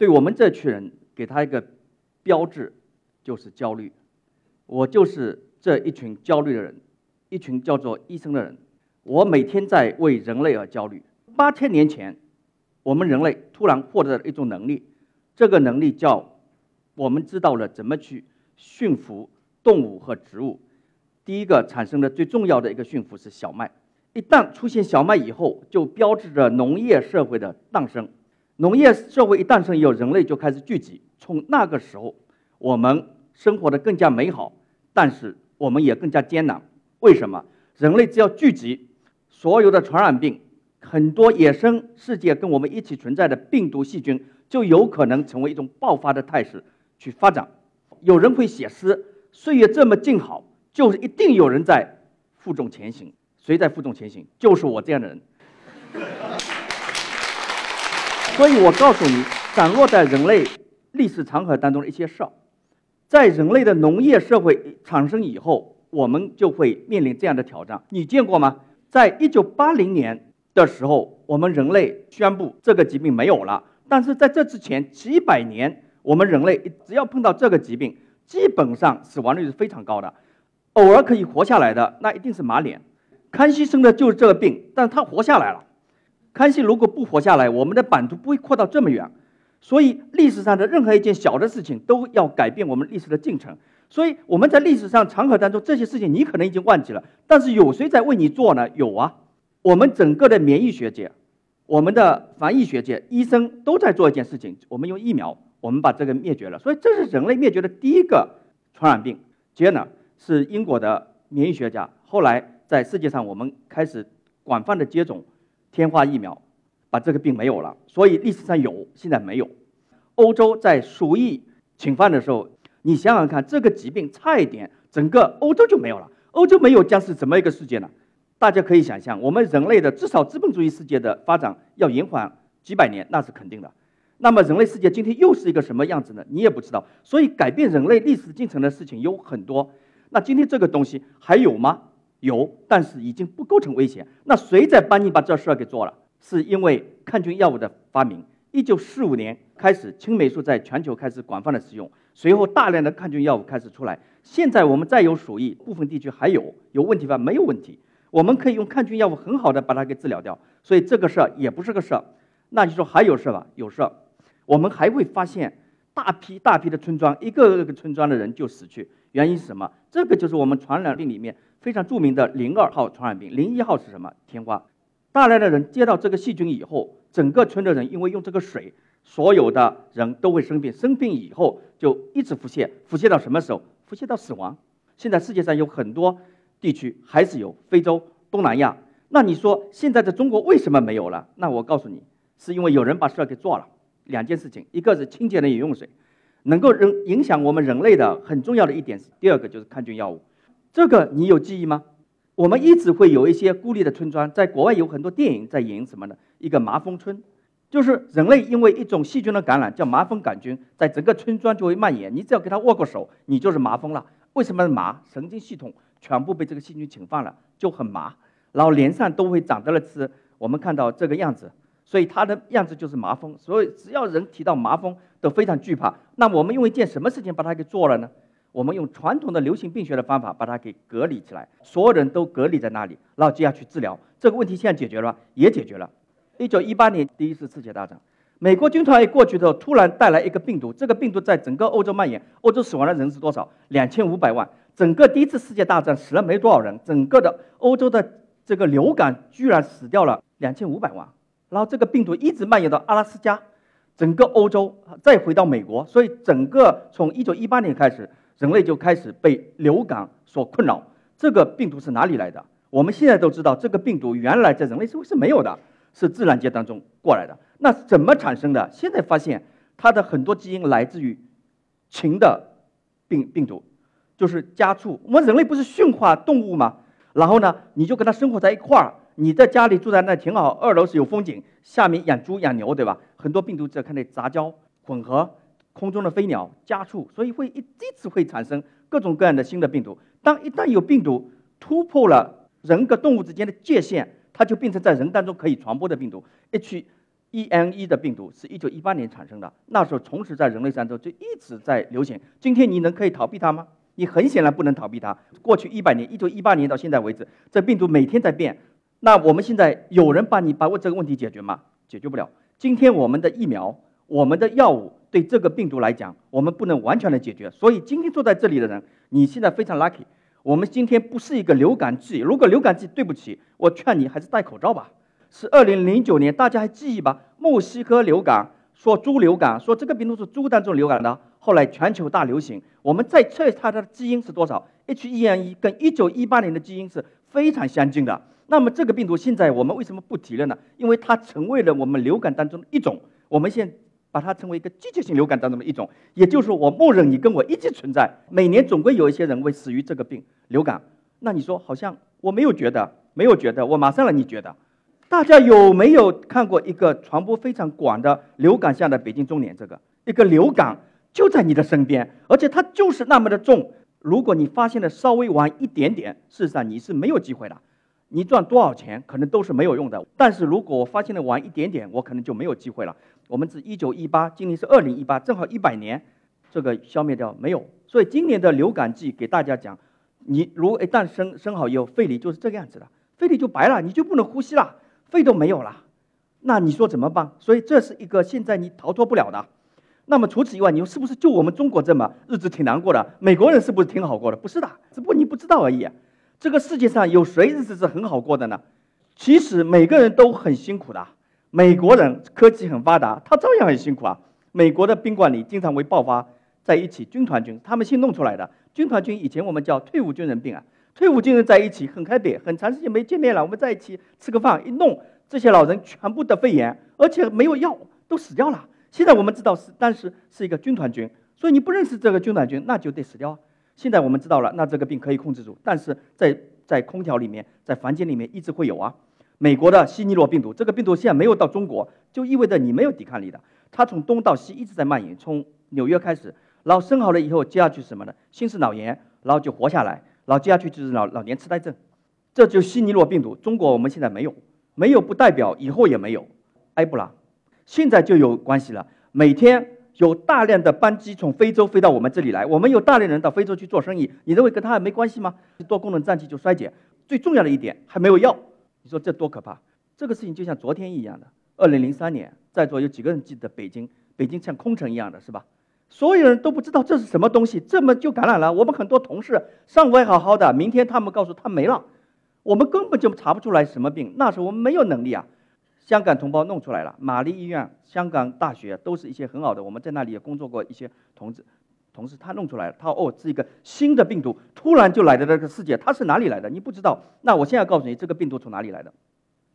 对我们这群人，给他一个标志，就是焦虑。我就是这一群焦虑的人，一群叫做医生的人。我每天在为人类而焦虑。八千年前，我们人类突然获得了一种能力，这个能力叫我们知道了怎么去驯服动物和植物。第一个产生的最重要的一个驯服是小麦。一旦出现小麦以后，就标志着农业社会的诞生。农业社会一诞生以后，人类就开始聚集。从那个时候，我们生活的更加美好，但是我们也更加艰难。为什么？人类只要聚集。所有的传染病，很多野生世界跟我们一起存在的病毒细菌，就有可能成为一种爆发的态势去发展。有人会写诗：“岁月这么静好，就是一定有人在负重前行。”谁在负重前行？就是我这样的人。所以我告诉你，掌握在人类历史长河当中的一些事儿，在人类的农业社会产生以后，我们就会面临这样的挑战。你见过吗？在一九八零年的时候，我们人类宣布这个疾病没有了。但是在这之前几百年，我们人类只要碰到这个疾病，基本上死亡率是非常高的。偶尔可以活下来的，那一定是马脸。康熙生的就是这个病，但他活下来了。康熙如果不活下来，我们的版图不会扩到这么远。所以历史上的任何一件小的事情，都要改变我们历史的进程。所以我们在历史上长河当中，这些事情你可能已经忘记了，但是有谁在为你做呢？有啊，我们整个的免疫学界、我们的防疫学界、医生都在做一件事情，我们用疫苗，我们把这个灭绝了。所以这是人类灭绝的第一个传染病。接呢是英国的免疫学家，后来在世界上我们开始广泛的接种天花疫苗，把这个病没有了。所以历史上有，现在没有。欧洲在鼠疫侵犯的时候。你想想看，这个疾病差一点，整个欧洲就没有了。欧洲没有将是怎么一个世界呢？大家可以想象，我们人类的至少资本主义世界的发展要延缓几百年，那是肯定的。那么人类世界今天又是一个什么样子呢？你也不知道。所以改变人类历史进程的事情有很多。那今天这个东西还有吗？有，但是已经不构成威胁。那谁在帮你把这事儿给做了？是因为抗菌药物的发明。一九四五年开始，青霉素在全球开始广泛的使用。随后，大量的抗菌药物开始出来。现在我们再有鼠疫，部分地区还有有问题吧？没有问题，我们可以用抗菌药物很好的把它给治疗掉。所以这个事儿也不是个事儿。那你说还有事吧？有事儿，我们还会发现大批大批的村庄，一个个村庄的人就死去。原因是什么？这个就是我们传染病里面非常著名的零二号传染病。零一号是什么？天花。大量的人接到这个细菌以后，整个村的人因为用这个水。所有的人都会生病，生病以后就一直腹泻，腹泻到什么时候？腹泻到死亡。现在世界上有很多地区还是有，非洲、东南亚。那你说现在在中国为什么没有了？那我告诉你，是因为有人把事儿给做了。两件事情，一个是清洁的饮用水，能够人影响我们人类的很重要的一点是。第二个就是抗菌药物。这个你有记忆吗？我们一直会有一些孤立的村庄，在国外有很多电影在演什么呢？一个麻风村。就是人类因为一种细菌的感染，叫麻风杆菌，在整个村庄就会蔓延。你只要给他握个手，你就是麻风了。为什么麻？神经系统全部被这个细菌侵犯了，就很麻，然后脸上都会长得了刺。我们看到这个样子，所以它的样子就是麻风。所以只要人提到麻风，都非常惧怕。那我们用一件什么事情把它给做了呢？我们用传统的流行病学的方法把它给隔离起来，所有人都隔离在那里，然后就要去治疗。这个问题现在解决了？也解决了。一九一八年第一次世界大战，美国军团一过去之后，突然带来一个病毒，这个病毒在整个欧洲蔓延，欧洲死亡的人是多少？两千五百万。整个第一次世界大战死了没多少人，整个的欧洲的这个流感居然死掉了两千五百万。然后这个病毒一直蔓延到阿拉斯加，整个欧洲再回到美国，所以整个从一九一八年开始，人类就开始被流感所困扰。这个病毒是哪里来的？我们现在都知道，这个病毒原来在人类社会是没有的。是自然界当中过来的，那怎么产生的？现在发现它的很多基因来自于禽的病病毒，就是家畜。我们人类不是驯化动物吗？然后呢，你就跟它生活在一块儿，你在家里住在那挺好，二楼是有风景，下面养猪养牛，对吧？很多病毒只要看那杂交混合，空中的飞鸟家畜，所以会一一直会产生各种各样的新的病毒。当一旦有病毒突破了人跟动物之间的界限。它就变成在人当中可以传播的病毒，H1N1 的病毒是一九一八年产生的，那时候同时在人类当中就一直在流行。今天你能可以逃避它吗？你很显然不能逃避它。过去一百年，一九一八年到现在为止，这病毒每天在变。那我们现在有人帮你把我这个问题解决吗？解决不了。今天我们的疫苗、我们的药物对这个病毒来讲，我们不能完全的解决。所以今天坐在这里的人，你现在非常 lucky。我们今天不是一个流感季，如果流感季，对不起，我劝你还是戴口罩吧。是二零零九年，大家还记忆吧？墨西哥流感，说猪流感，说这个病毒是猪当中流感的，后来全球大流行。我们再测它的基因是多少？H1N1 跟一九一八年的基因是非常相近的。那么这个病毒现在我们为什么不提了呢？因为它成为了我们流感当中的一种，我们现把它称为一个季节性流感当中的一种，也就是，我默认你跟我一起存在，每年总归有一些人会死于这个病流感。那你说好像我没有觉得，没有觉得，我马上让你觉得。大家有没有看过一个传播非常广的流感下的北京中年？这个一个流感就在你的身边，而且它就是那么的重。如果你发现的稍微晚一点点，事实上你是没有机会的。你赚多少钱可能都是没有用的。但是如果我发现的晚一点点，我可能就没有机会了。我们是一九一八，今年是二零一八，正好一百年，这个消灭掉没有？所以今年的流感季给大家讲，你如果一旦生生好以后，肺里就是这个样子的，肺里就白了，你就不能呼吸了。肺都没有了，那你说怎么办？所以这是一个现在你逃脱不了的。那么除此以外，你是不是就我们中国这么日子挺难过的？美国人是不是挺好过的？不是的，只不过你不知道而已。这个世界上有谁日子是很好过的呢？其实每个人都很辛苦的。美国人科技很发达，他照样很辛苦啊。美国的宾馆里经常会爆发在一起军团军，他们新弄出来的军团军，以前我们叫退伍军人病啊。退伍军人在一起很开心，很长时间没见面了，我们在一起吃个饭，一弄这些老人全部得肺炎，而且没有药，都死掉了。现在我们知道是，但是是一个军团军，所以你不认识这个军团军，那就得死掉啊。现在我们知道了，那这个病可以控制住，但是在在空调里面，在房间里面一直会有啊。美国的西尼罗病毒，这个病毒现在没有到中国，就意味着你没有抵抗力的。它从东到西一直在蔓延，从纽约开始，然后生好了以后接下去是什么呢？心室脑炎，然后就活下来。然后接下去就是老老年痴呆症，这就西尼诺病毒。中国我们现在没有，没有不代表以后也没有。埃博拉现在就有关系了。每天有大量的班机从非洲飞到我们这里来，我们有大量人到非洲去做生意。你认为跟他没关系吗？多功能脏器就衰竭。最重要的一点还没有药，你说这多可怕？这个事情就像昨天一样的。二零零三年，在座有几个人记得北京？北京像空城一样的是吧？所有人都不知道这是什么东西，这么就感染了。我们很多同事上午还好好的，明天他们告诉他没了，我们根本就查不出来什么病。那时候我们没有能力啊。香港同胞弄出来了，玛丽医院、香港大学都是一些很好的，我们在那里也工作过一些同志，同事他弄出来了。他说哦，是一个新的病毒，突然就来的这个世界，它是哪里来的？你不知道。那我现在告诉你，这个病毒从哪里来的？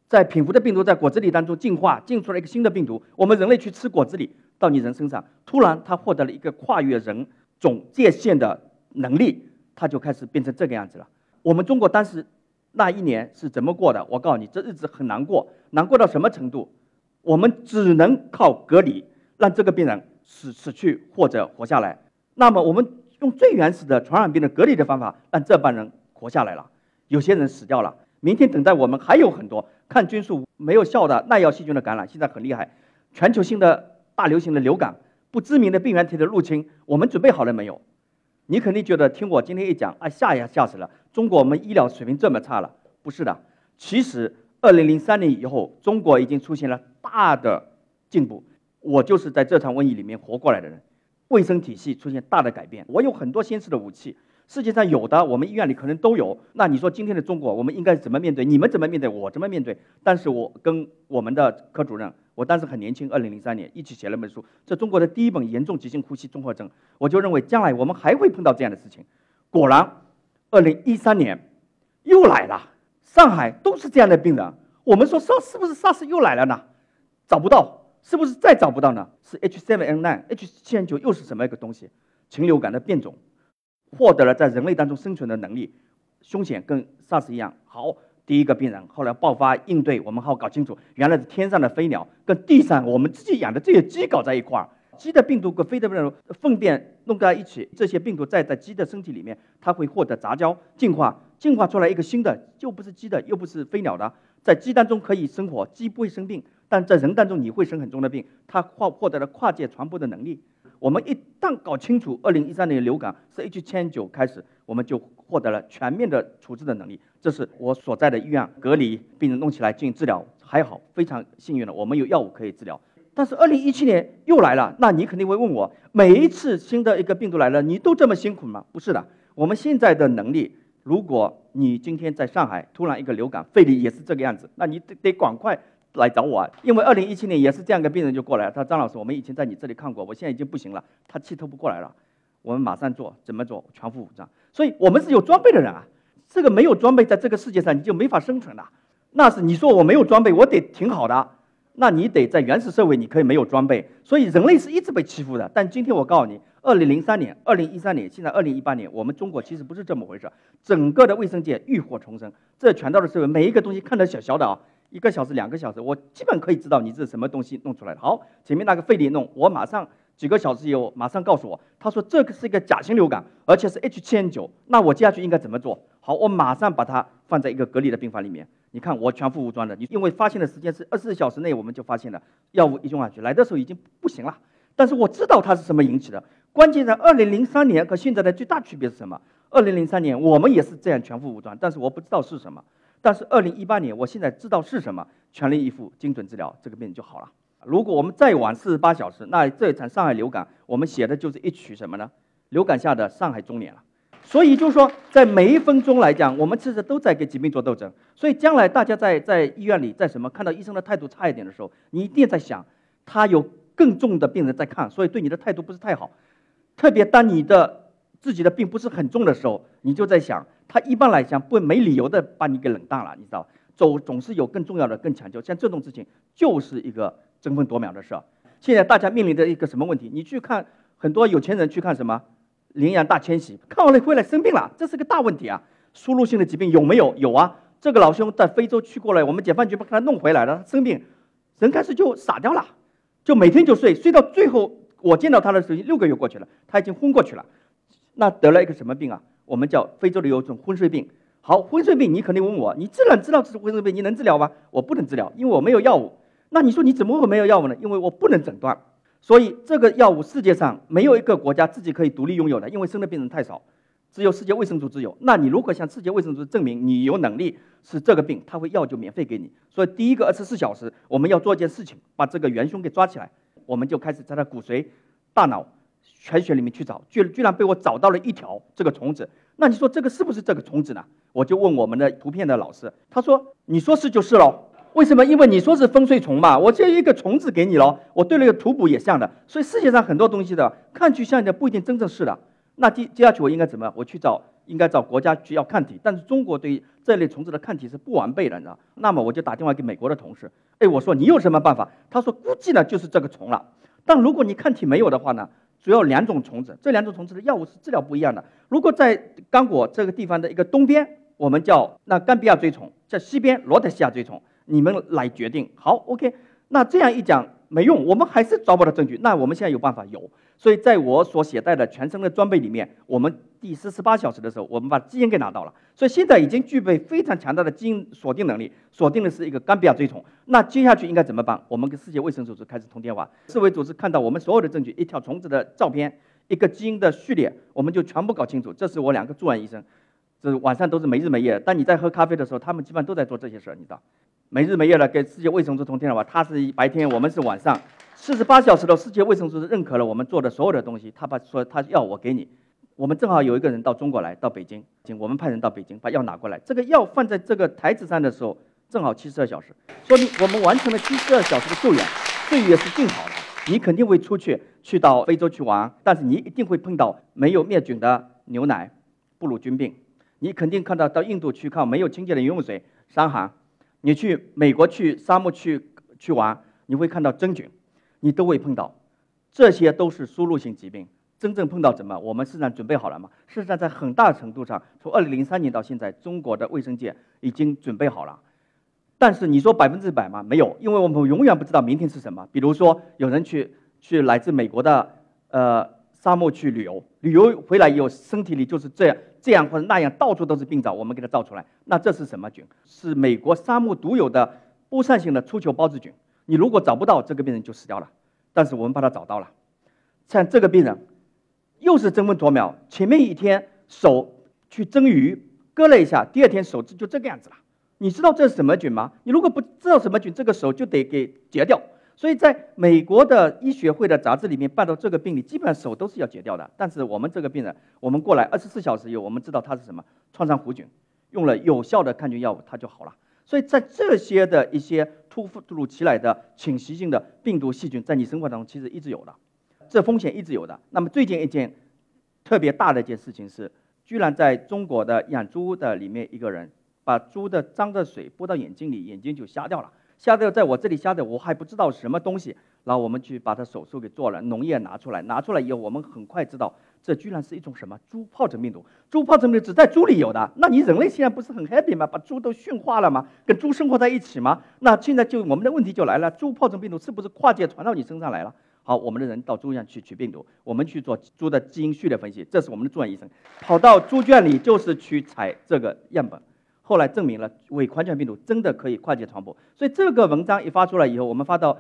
在蝙蝠的病毒在果子狸当中进化，进出了一个新的病毒。我们人类去吃果子狸。到你人身上，突然他获得了一个跨越人种界限的能力，他就开始变成这个样子了。我们中国当时那一年是怎么过的？我告诉你，这日子很难过，难过到什么程度？我们只能靠隔离，让这个病人死死去或者活下来。那么我们用最原始的传染病的隔离的方法，让这帮人活下来了。有些人死掉了。明天等待我们还有很多抗菌素没有效的耐药细菌的感染，现在很厉害，全球性的。大流行的流感，不知名的病原体的入侵，我们准备好了没有？你肯定觉得听我今天一讲啊，吓也吓死了！中国我们医疗水平这么差了？不是的，其实二零零三年以后，中国已经出现了大的进步。我就是在这场瘟疫里面活过来的人，卫生体系出现大的改变。我有很多先进的武器，世界上有的，我们医院里可能都有。那你说今天的中国，我们应该怎么面对？你们怎么面对？我怎么面对？但是我跟我们的科主任。我当时很年轻，二零零三年一起写了本书，这中国的第一本严重急性呼吸综合症。我就认为将来我们还会碰到这样的事情。果然，二零一三年又来了，上海都是这样的病人。我们说说是不是 SARS 又来了呢？找不到，是不是再找不到呢？是 H7N9，H7N9 又是什么一个东西？禽流感的变种，获得了在人类当中生存的能力，凶险跟 SARS 一样好。第一个病人后来爆发应对，我们好搞清楚，原来是天上的飞鸟跟地上我们自己养的这些鸡搞在一块儿，鸡的病毒跟飞的病毒粪便弄在一起，这些病毒在在鸡的身体里面，它会获得杂交进化，进化出来一个新的，又不是鸡的，又不是飞鸟的，在鸡当中可以生活，鸡不会生病，但在人当中你会生很重的病，它获获得了跨界传播的能力。我们一旦搞清楚，二零一三年流感是 H 千九开始，我们就获得了全面的处置的能力。这是我所在的医院隔离病人弄起来进行治疗，还好，非常幸运的，我们有药物可以治疗。但是二零一七年又来了，那你肯定会问我，每一次新的一个病毒来了，你都这么辛苦吗？不是的，我们现在的能力，如果你今天在上海突然一个流感，肺里也是这个样子，那你得得赶快来找我，因为二零一七年也是这样一个病人就过来，他说张老师，我们以前在你这里看过，我现在已经不行了，他气透不过来了，我们马上做，怎么做？全副武装，所以我们是有装备的人啊，这个没有装备，在这个世界上你就没法生存了，那是你说我没有装备，我得挺好的。那你得在原始社会，你可以没有装备，所以人类是一直被欺负的。但今天我告诉你，二零零三年、二零一三年，现在二零一八年，我们中国其实不是这么回事。整个的卫生界浴火重生，这全套的社会，每一个东西看得小小的啊，一个小时、两个小时，我基本可以知道你是什么东西弄出来的。好，前面那个费力弄，我马上几个小时以后马上告诉我，他说这个是一个甲型流感，而且是 H 七 N 九，那我接下去应该怎么做？好，我马上把它放在一个隔离的病房里面。你看我全副武装的，你因为发现的时间是二十四小时内，我们就发现了药物一用下去，来的时候已经不行了。但是我知道它是什么引起的。关键在二零零三年和现在的最大区别是什么？二零零三年我们也是这样全副武装，但是我不知道是什么。但是二零一八年我现在知道是什么，全力以赴，精准治疗，这个病就好了。如果我们再晚四十八小时，那这一场上海流感，我们写的就是一曲什么呢？流感下的上海中年了。所以就是说，在每一分钟来讲，我们其实都在跟疾病做斗争。所以将来大家在在医院里，在什么看到医生的态度差一点的时候，你一定在想，他有更重的病人在看，所以对你的态度不是太好。特别当你的自己的病不是很重的时候，你就在想，他一般来讲不没理由的把你给冷淡了，你知道，总总是有更重要的、更强求。像这种事情就是一个争分夺秒的事。现在大家面临的一个什么问题？你去看很多有钱人去看什么？羚羊大迁徙，看完了回来生病了，这是个大问题啊！输入性的疾病有没有？有啊！这个老兄在非洲去过来，我们解放军把他弄回来了，他生病，人开始就傻掉了，就每天就睡，睡到最后我见到他的时候，六个月过去了，他已经昏过去了。那得了一个什么病啊？我们叫非洲的有一种昏睡病。好，昏睡病，你肯定问我，你自然知道这是昏睡病，你能治疗吗？我不能治疗，因为我没有药物。那你说你怎么会没有药物呢？因为我不能诊断。所以这个药物世界上没有一个国家自己可以独立拥有的，因为生的病人太少，只有世界卫生组织有。那你如果向世界卫生组织证明你有能力是这个病，他会药就免费给你。所以第一个二十四小时我们要做一件事情，把这个元凶给抓起来。我们就开始在他骨髓、大脑、全血里面去找，居居然被我找到了一条这个虫子。那你说这个是不是这个虫子呢？我就问我们的图片的老师，他说你说是就是喽。为什么？因为你说是风水虫嘛，我就一个虫子给你了。我对那个图谱也像的，所以世界上很多东西的看去像的不一定真正是的。那接接下去我应该怎么？我去找应该找国家去要抗体，但是中国对这类虫子的抗体是不完备的，你知道？那么我就打电话给美国的同事，哎，我说你有什么办法？他说估计呢就是这个虫了。但如果你抗体没有的话呢，主要两种虫子，这两种虫子的药物是治疗不一样的。如果在刚果这个地方的一个东边，我们叫那甘比亚锥虫，在西边罗德西亚锥虫。你们来决定好，OK？那这样一讲没用，我们还是找不到证据。那我们现在有办法有，所以在我所携带的全身的装备里面，我们第四十八小时的时候，我们把基因给拿到了，所以现在已经具备非常强大的基因锁定能力，锁定的是一个甘比亚锥虫。那接下去应该怎么办？我们跟世界卫生组织开始通电话，世卫组织看到我们所有的证据，一条虫子的照片，一个基因的序列，我们就全部搞清楚。这是我两个住院医生，这晚上都是没日没夜。当你在喝咖啡的时候，他们基本上都在做这些事儿，你知道。没日没夜的跟世界卫生组织通电话，他是白天，我们是晚上，四十八小时的世界卫生组织认可了我们做的所有的东西。他把说他要我给你，我们正好有一个人到中国来，到北京，我们派人到北京把药拿过来。这个药放在这个台子上的时候，正好七十二小时，说明我们完成了七十二小时的救援，岁月是静好的。你肯定会出去去到非洲去玩，但是你一定会碰到没有灭菌的牛奶，布鲁菌病。你肯定看到到印度去看没有清洁的饮用水，伤寒。你去美国去沙漠去去玩，你会看到真菌，你都会碰到，这些都是输入性疾病。真正碰到怎么？我们市场准备好了吗？事实上，在很大程度上，从二零零三年到现在，中国的卫生界已经准备好了。但是你说百分之百吗？没有，因为我们永远不知道明天是什么。比如说，有人去去来自美国的呃沙漠去旅游，旅游回来以后，身体里就是这样。这样或者那样，到处都是病灶，我们给它造出来。那这是什么菌？是美国沙漠独有的播散性的出球孢子菌。你如果找不到这个病人就死掉了，但是我们把它找到了。像这个病人，又是争分夺秒，前面一天手去蒸鱼，割了一下，第二天手指就这个样子了。你知道这是什么菌吗？你如果不知道什么菌，这个手就得给截掉。所以在美国的医学会的杂志里面办到这个病例，基本上手都是要截掉的。但是我们这个病人，我们过来二十四小时以后，我们知道他是什么创伤弧菌，用了有效的抗菌药物，他就好了。所以在这些的一些突如其来的侵袭性的病毒细菌，在你生活当中其实一直有的，这风险一直有的。那么最近一件特别大的一件事情是，居然在中国的养猪的里面一个人把猪的脏的水泼到眼睛里，眼睛就瞎掉了。瞎掉在我这里瞎掉，我还不知道什么东西，然后我们去把它手术给做了，脓液拿出来，拿出来以后，我们很快知道这居然是一种什么猪疱疹病毒。猪疱疹病毒只在猪里有的，那你人类现在不是很 happy 吗？把猪都驯化了吗？跟猪生活在一起吗？那现在就我们的问题就来了，猪疱疹病毒是不是跨界传到你身上来了？好，我们的人到猪圈去取病毒，我们去做猪的基因序列分析，这是我们的住院医生跑到猪圈里就是去采这个样本。后来证明了伪狂犬病毒真的可以跨界传播，所以这个文章一发出来以后，我们发到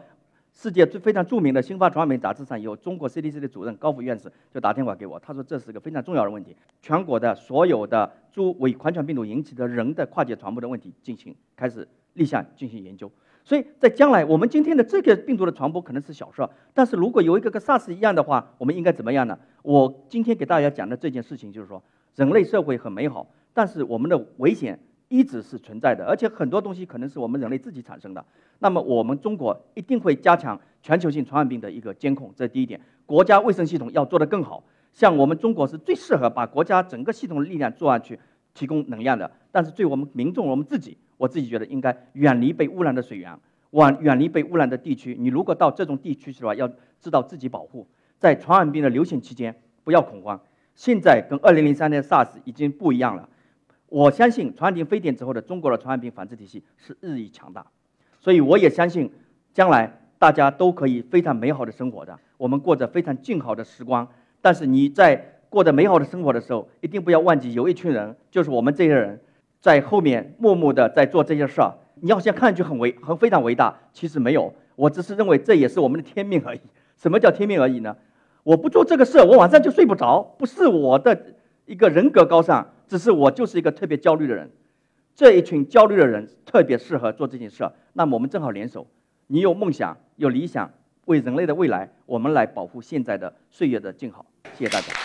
世界最非常著名的《新发传染病杂志》上以后，中国 CDC 的主任高福院士就打电话给我，他说这是个非常重要的问题，全国的所有的猪伪狂犬病毒引起的人的跨界传播的问题进行开始立项进行研究。所以在将来，我们今天的这个病毒的传播可能是小事，但是如果有一个跟 SARS 一样的话，我们应该怎么样呢？我今天给大家讲的这件事情就是说，人类社会很美好，但是我们的危险。一直是存在的，而且很多东西可能是我们人类自己产生的。那么，我们中国一定会加强全球性传染病的一个监控，这是第一点。国家卫生系统要做得更好。像我们中国是最适合把国家整个系统的力量做上去，提供能量的。但是，对我们民众，我们自己，我自己觉得应该远离被污染的水源，往远离被污染的地区。你如果到这种地区去的话，要知道自己保护。在传染病的流行期间，不要恐慌。现在跟2003年 SARS 已经不一样了。我相信传染病非典之后的中国的传染病防治体系是日益强大，所以我也相信将来大家都可以非常美好的生活的，我们过着非常静好的时光。但是你在过着美好的生活的时候，一定不要忘记有一群人，就是我们这些人，在后面默默的在做这些事儿。你要像看上去很伟很非常伟大，其实没有，我只是认为这也是我们的天命而已。什么叫天命而已呢？我不做这个事，我晚上就睡不着，不是我的一个人格高尚。只是我就是一个特别焦虑的人，这一群焦虑的人特别适合做这件事。那么我们正好联手，你有梦想，有理想，为人类的未来，我们来保护现在的岁月的静好。谢谢大家。